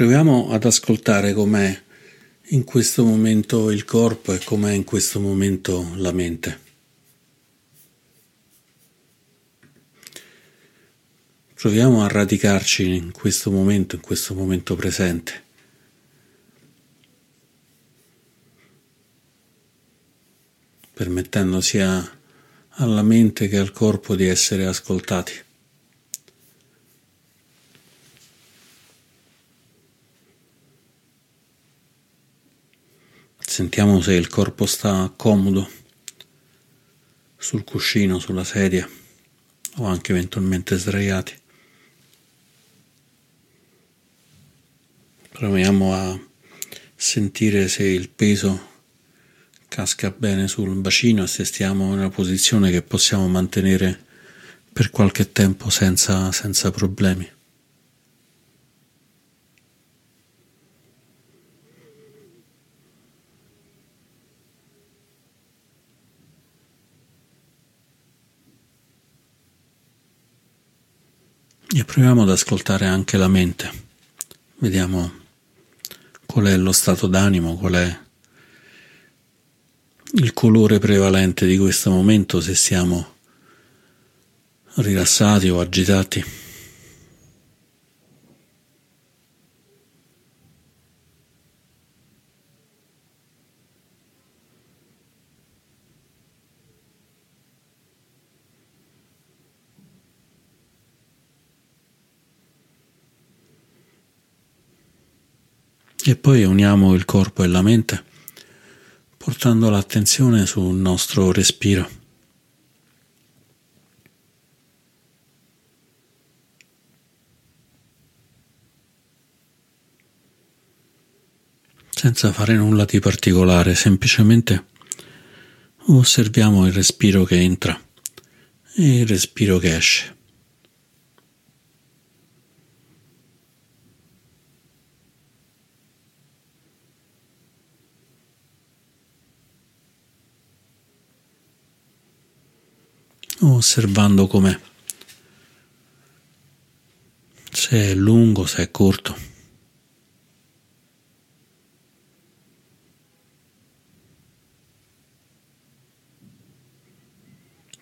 Proviamo ad ascoltare com'è in questo momento il corpo e com'è in questo momento la mente. Proviamo a radicarci in questo momento, in questo momento presente. permettendo sia alla mente che al corpo di essere ascoltati. Sentiamo se il corpo sta comodo sul cuscino, sulla sedia o anche eventualmente sdraiati. Proviamo a sentire se il peso casca bene sul bacino e se stiamo in una posizione che possiamo mantenere per qualche tempo senza, senza problemi. E proviamo ad ascoltare anche la mente. Vediamo qual è lo stato d'animo, qual è il colore prevalente di questo momento, se siamo rilassati o agitati. E poi uniamo il corpo e la mente portando l'attenzione sul nostro respiro. Senza fare nulla di particolare, semplicemente osserviamo il respiro che entra e il respiro che esce. Osservando com'è, se è lungo, se è corto.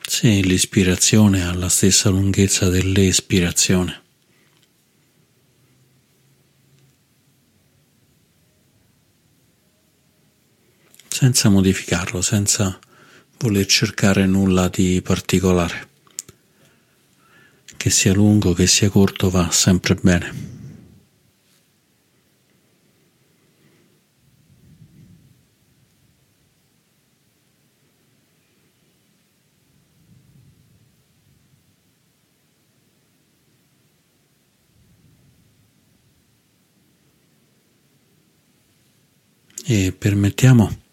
Se l'ispirazione ha la stessa lunghezza dell'espirazione. senza modificarlo, senza voler cercare nulla di particolare. Che sia lungo, che sia corto, va sempre bene. E permettiamo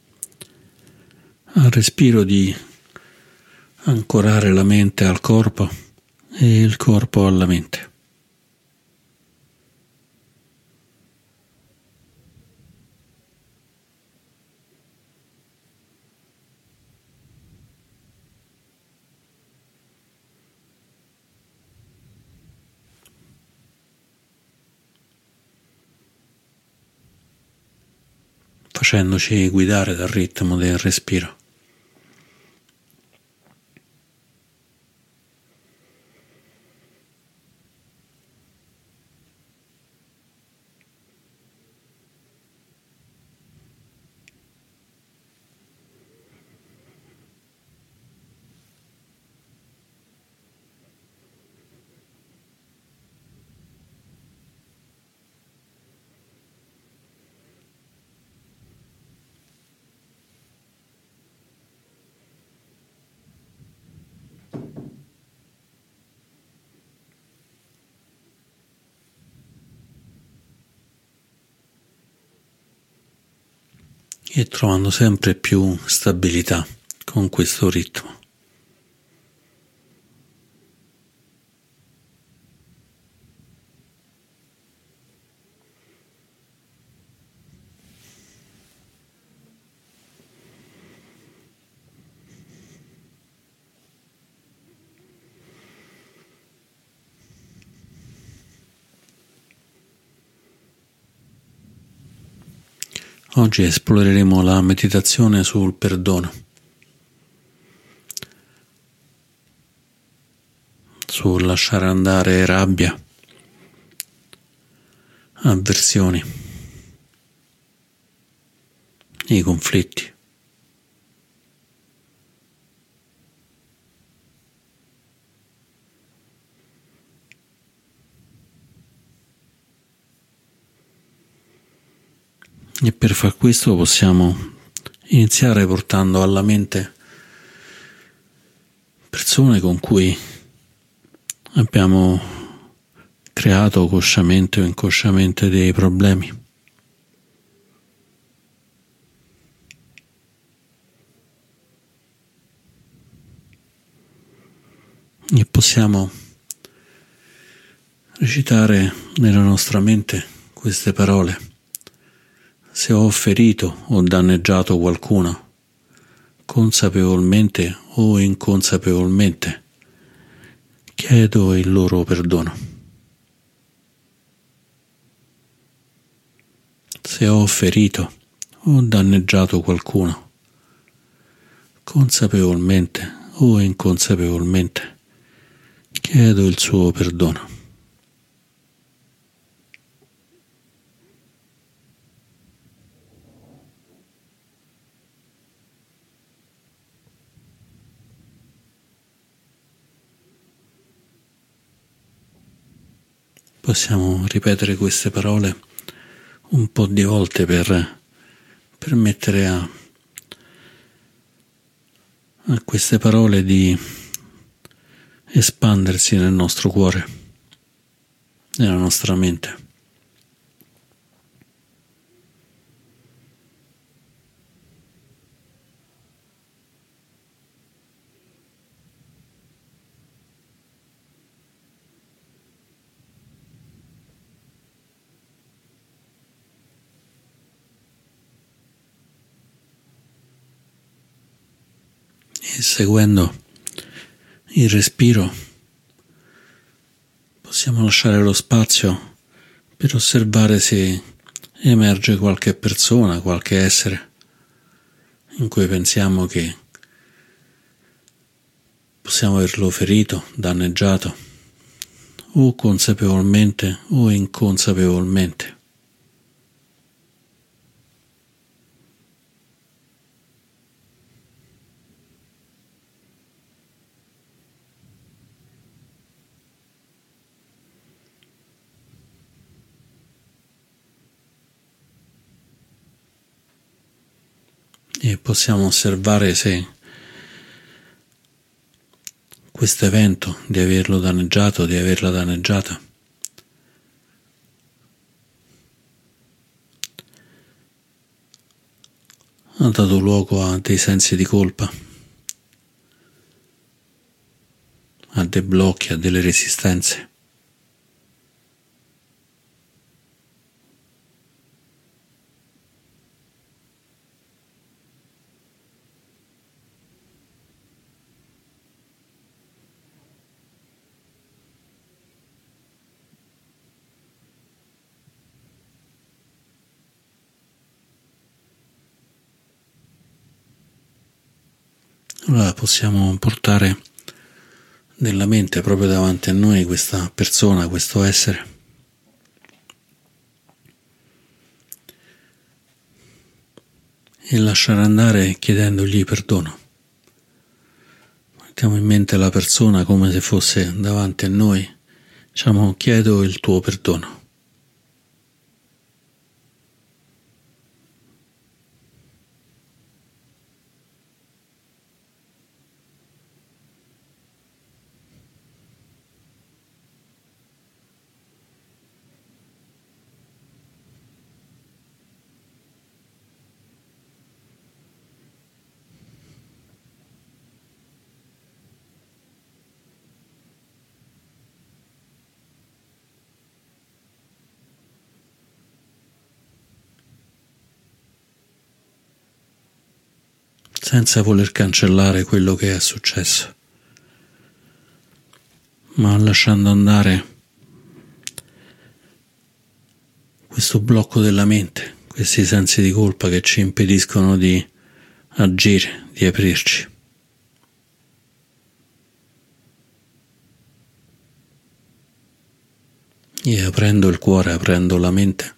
al respiro di ancorare la mente al corpo e il corpo alla mente. facendoci guidare dal ritmo del respiro. E trovando sempre più stabilità con questo ritmo. Oggi esploreremo la meditazione sul perdono, sul lasciare andare rabbia, avversioni, i conflitti. E per far questo possiamo iniziare portando alla mente persone con cui abbiamo creato consciamente o inconsciamente dei problemi. E possiamo recitare nella nostra mente queste parole se ho ferito o danneggiato qualcuno, consapevolmente o inconsapevolmente, chiedo il loro perdono. Se ho ferito o danneggiato qualcuno, consapevolmente o inconsapevolmente, chiedo il suo perdono. Possiamo ripetere queste parole un po' di volte per permettere a, a queste parole di espandersi nel nostro cuore, nella nostra mente. e seguendo il respiro possiamo lasciare lo spazio per osservare se emerge qualche persona, qualche essere in cui pensiamo che possiamo averlo ferito, danneggiato, o consapevolmente o inconsapevolmente. E possiamo osservare se questo evento di averlo danneggiato, di averla danneggiata, ha dato luogo a dei sensi di colpa, a dei blocchi, a delle resistenze. Allora possiamo portare nella mente proprio davanti a noi questa persona, questo essere. E lasciare andare chiedendogli perdono. Mettiamo in mente la persona come se fosse davanti a noi. Diciamo, chiedo il tuo perdono. Senza voler cancellare quello che è successo, ma lasciando andare questo blocco della mente, questi sensi di colpa che ci impediscono di agire, di aprirci. E aprendo il cuore, aprendo la mente,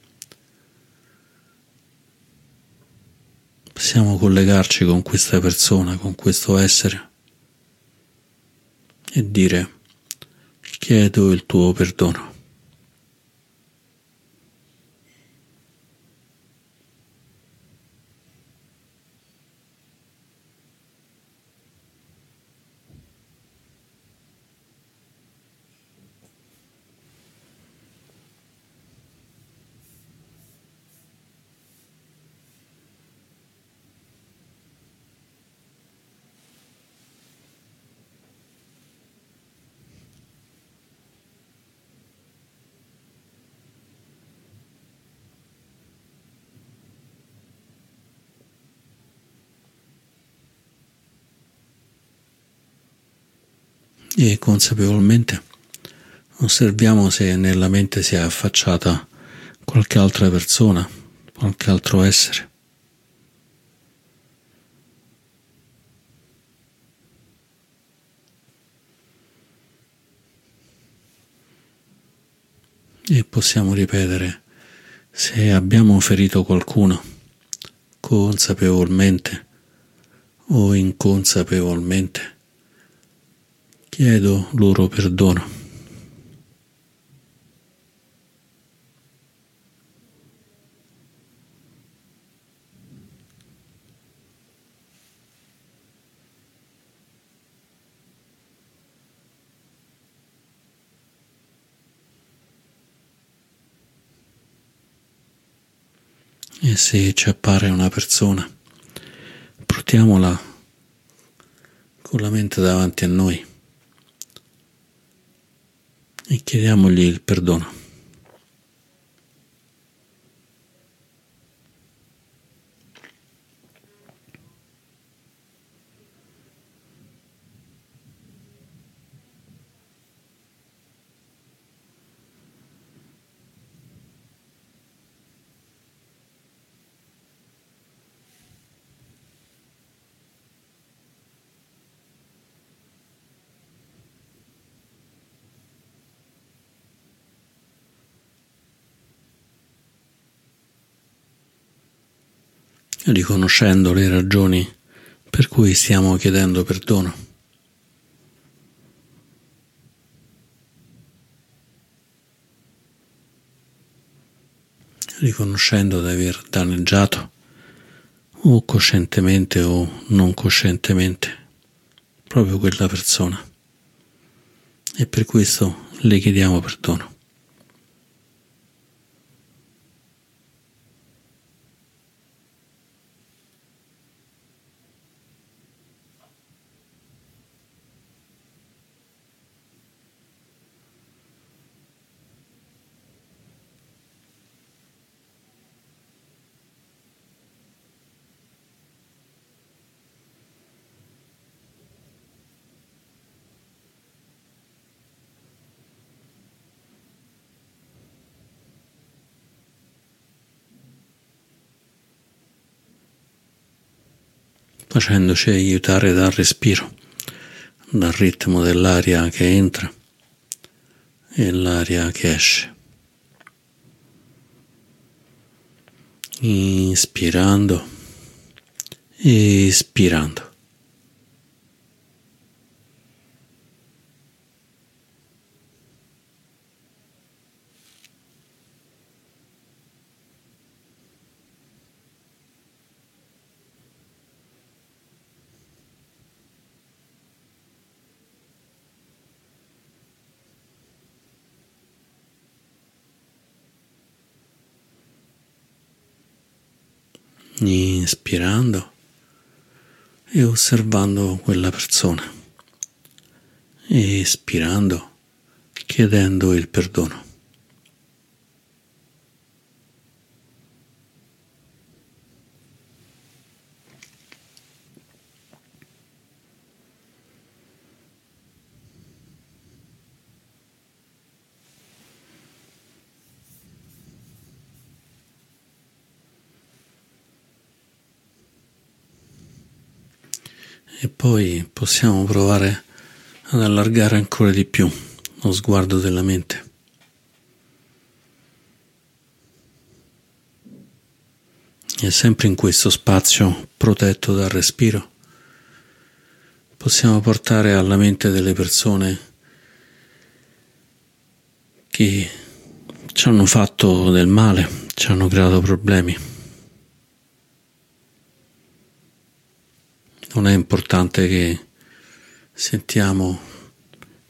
possiamo collegarci con questa persona, con questo essere e dire chiedo il tuo perdono. E consapevolmente osserviamo se nella mente si è affacciata qualche altra persona, qualche altro essere. E possiamo ripetere se abbiamo ferito qualcuno consapevolmente o inconsapevolmente Chiedo loro perdono. E se ci appare una persona, portiamola con la mente davanti a noi e chiediamogli il perdono. Riconoscendo le ragioni per cui stiamo chiedendo perdono. riconoscendo di aver danneggiato o coscientemente o non coscientemente proprio quella persona e per questo le chiediamo perdono. Facendoci aiutare dal respiro, dal ritmo dell'aria che entra e l'aria che esce. Inspirando, espirando. Inspirando e osservando quella persona, espirando, chiedendo il perdono. e poi possiamo provare ad allargare ancora di più lo sguardo della mente. E sempre in questo spazio protetto dal respiro possiamo portare alla mente delle persone che ci hanno fatto del male, ci hanno creato problemi. Non è importante che sentiamo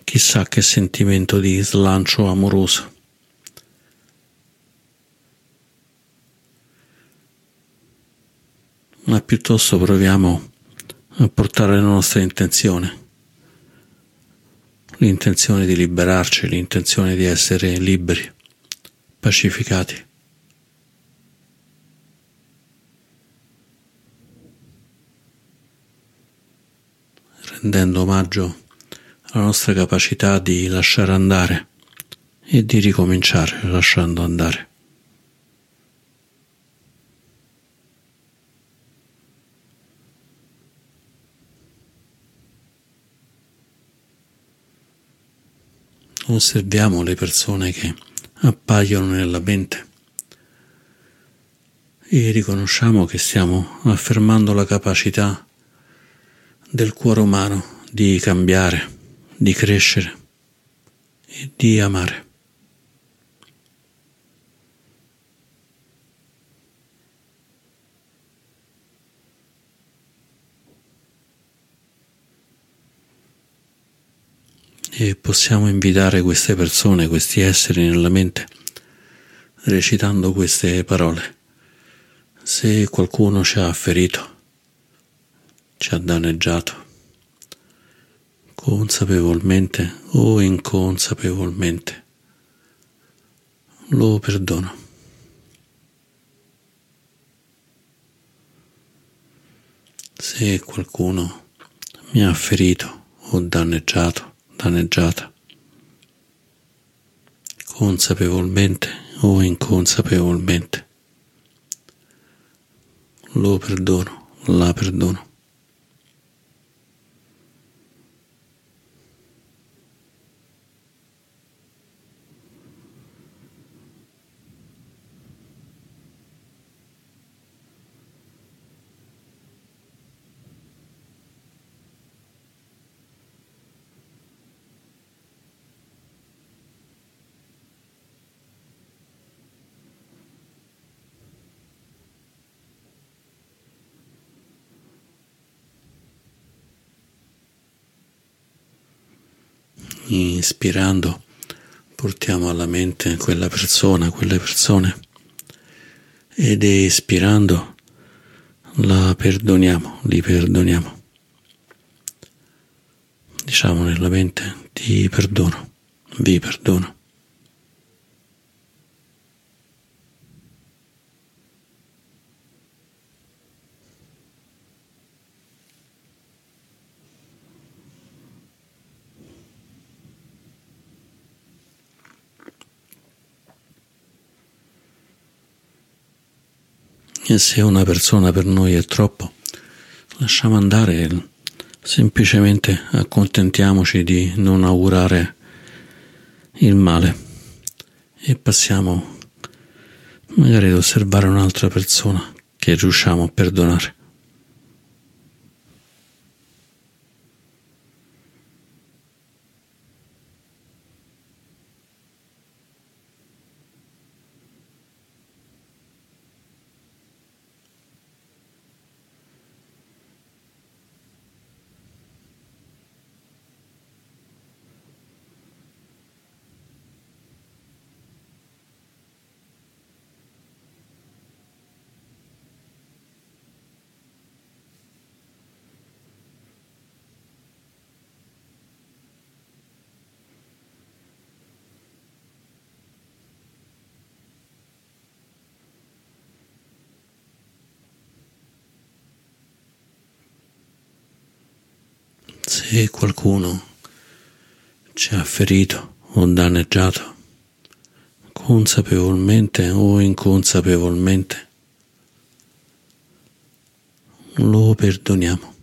chissà che sentimento di slancio amoroso. Ma piuttosto proviamo a portare la nostra intenzione, l'intenzione di liberarci, l'intenzione di essere liberi, pacificati. Rendendo omaggio alla nostra capacità di lasciare andare e di ricominciare lasciando andare. Osserviamo le persone che appaiono nella mente e riconosciamo che stiamo affermando la capacità del cuore umano di cambiare, di crescere e di amare. E possiamo invitare queste persone, questi esseri nella mente, recitando queste parole. Se qualcuno ci ha ferito, ci ha danneggiato, consapevolmente o inconsapevolmente. Lo perdono. Se qualcuno mi ha ferito o danneggiato, danneggiata, consapevolmente o inconsapevolmente, lo perdono, la perdono. Inspirando portiamo alla mente quella persona, quelle persone ed espirando la perdoniamo, li perdoniamo. Diciamo nella mente ti perdono, vi perdono. E se una persona per noi è troppo, lasciamo andare, semplicemente accontentiamoci di non augurare il male e passiamo magari ad osservare un'altra persona che riusciamo a perdonare. Se qualcuno ci ha ferito o danneggiato, consapevolmente o inconsapevolmente, lo perdoniamo.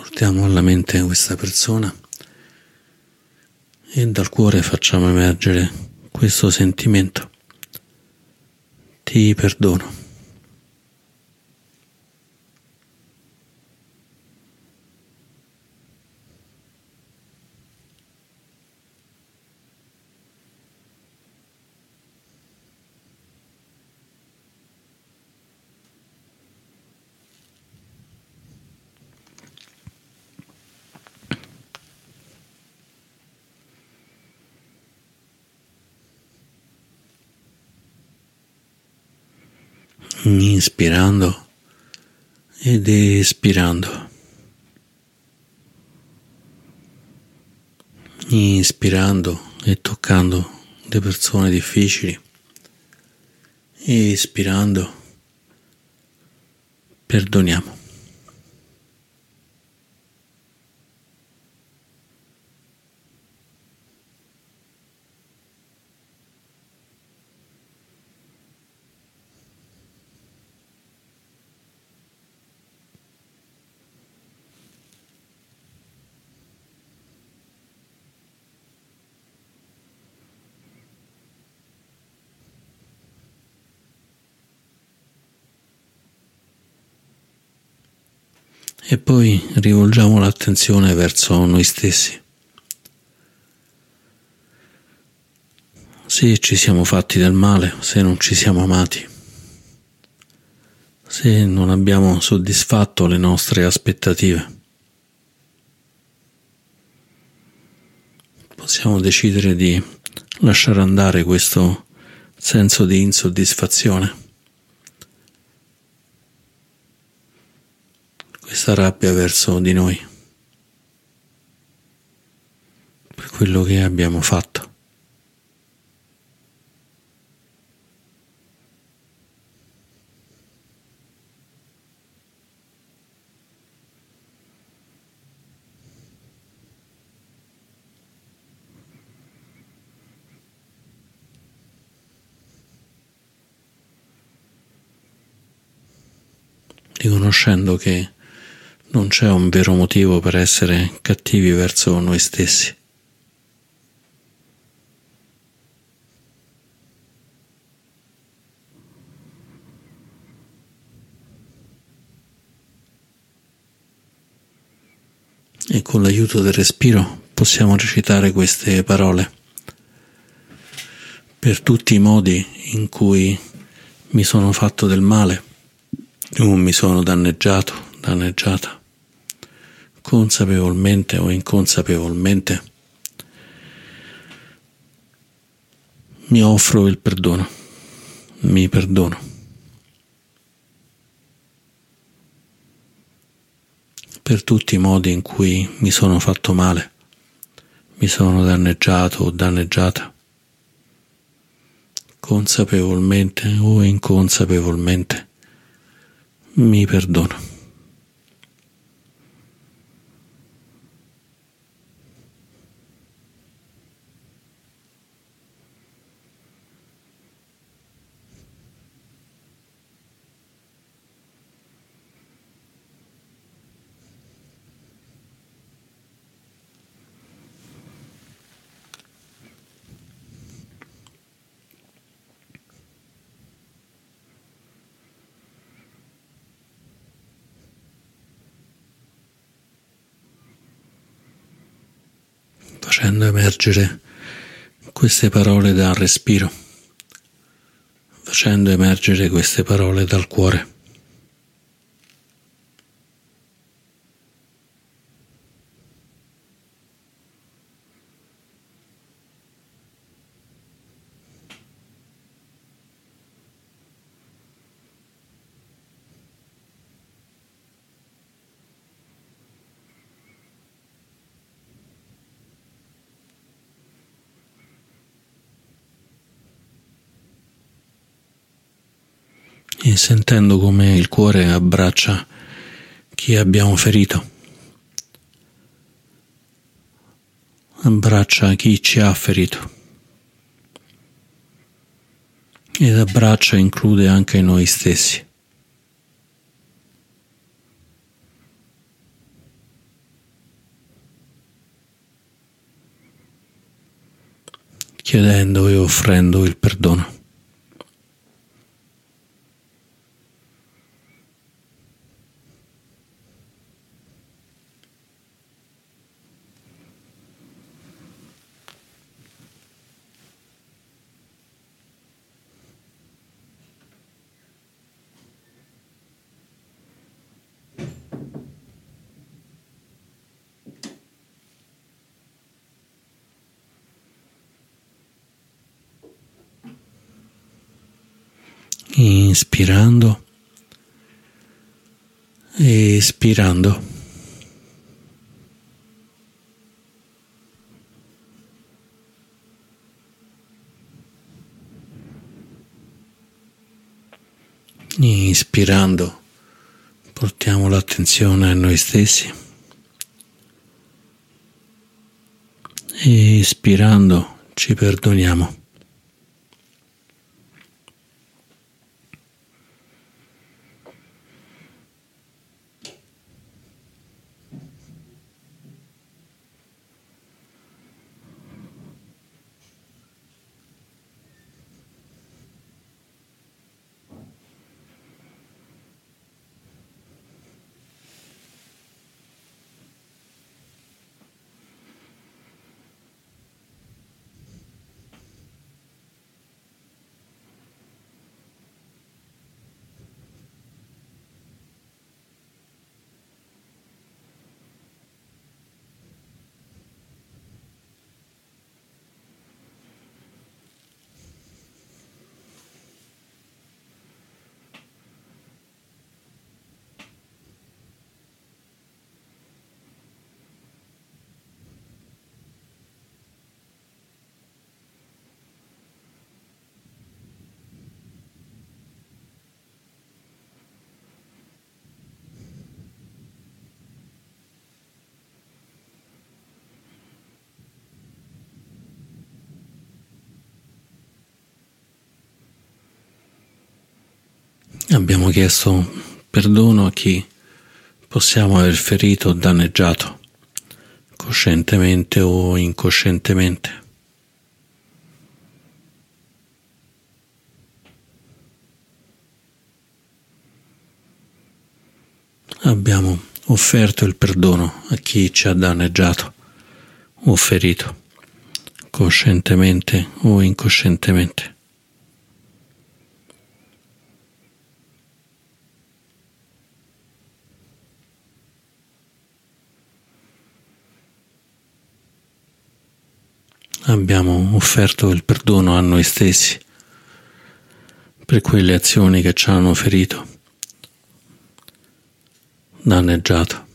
Portiamo alla mente questa persona e dal cuore facciamo emergere questo sentimento. Ti perdono. Inspirando ed espirando. Inspirando e toccando le persone difficili. Espirando, perdoniamo. E poi rivolgiamo l'attenzione verso noi stessi. Se ci siamo fatti del male, se non ci siamo amati, se non abbiamo soddisfatto le nostre aspettative, possiamo decidere di lasciare andare questo senso di insoddisfazione questa rabbia verso di noi, per quello che abbiamo fatto. riconoscendo che non c'è un vero motivo per essere cattivi verso noi stessi. E con l'aiuto del respiro possiamo recitare queste parole per tutti i modi in cui mi sono fatto del male o mi sono danneggiato, danneggiata consapevolmente o inconsapevolmente, mi offro il perdono, mi perdono. per tutti i modi in cui mi sono fatto male, mi sono danneggiato o danneggiata, consapevolmente o inconsapevolmente, mi perdono. Facendo emergere queste parole dal respiro, facendo emergere queste parole dal cuore. e sentendo come il cuore abbraccia chi abbiamo ferito. Abbraccia chi ci ha ferito. Ed abbraccia include anche noi stessi. chiedendo e offrendo il perdono. Inspirando e espirando. Inspirando portiamo l'attenzione a noi stessi. Espirando ci perdoniamo. Abbiamo chiesto perdono a chi possiamo aver ferito o danneggiato, coscientemente o incoscientemente. Abbiamo offerto il perdono a chi ci ha danneggiato o ferito, coscientemente o incoscientemente. Abbiamo offerto il perdono a noi stessi per quelle azioni che ci hanno ferito, danneggiato,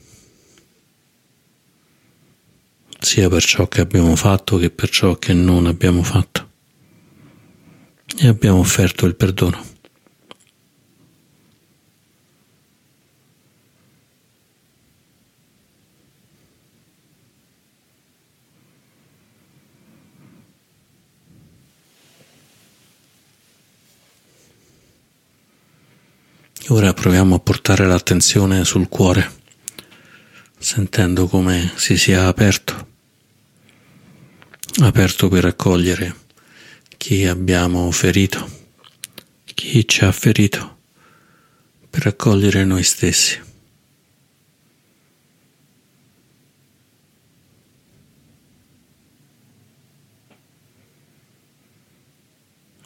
sia per ciò che abbiamo fatto che per ciò che non abbiamo fatto. E abbiamo offerto il perdono. Ora proviamo a portare l'attenzione sul cuore, sentendo come si sia aperto, aperto per accogliere chi abbiamo ferito, chi ci ha ferito, per accogliere noi stessi.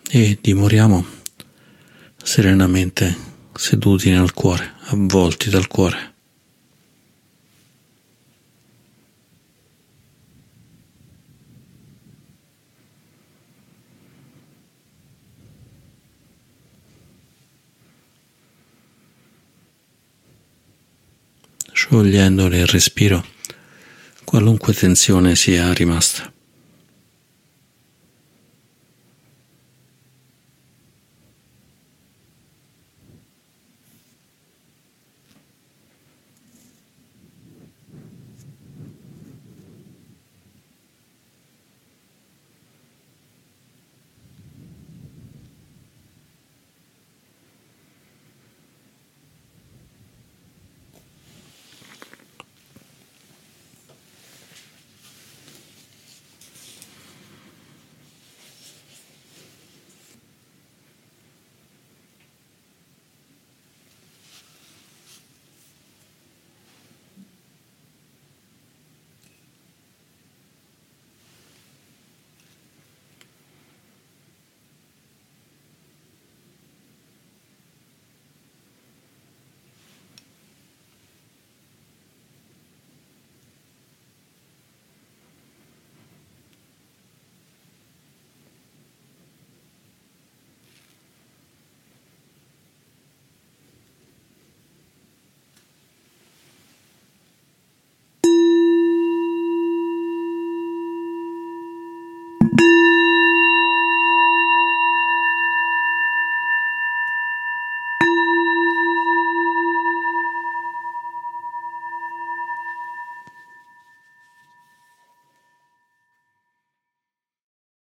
E dimoriamo serenamente seduti nel cuore, avvolti dal cuore. sciogliendo il respiro qualunque tensione sia rimasta.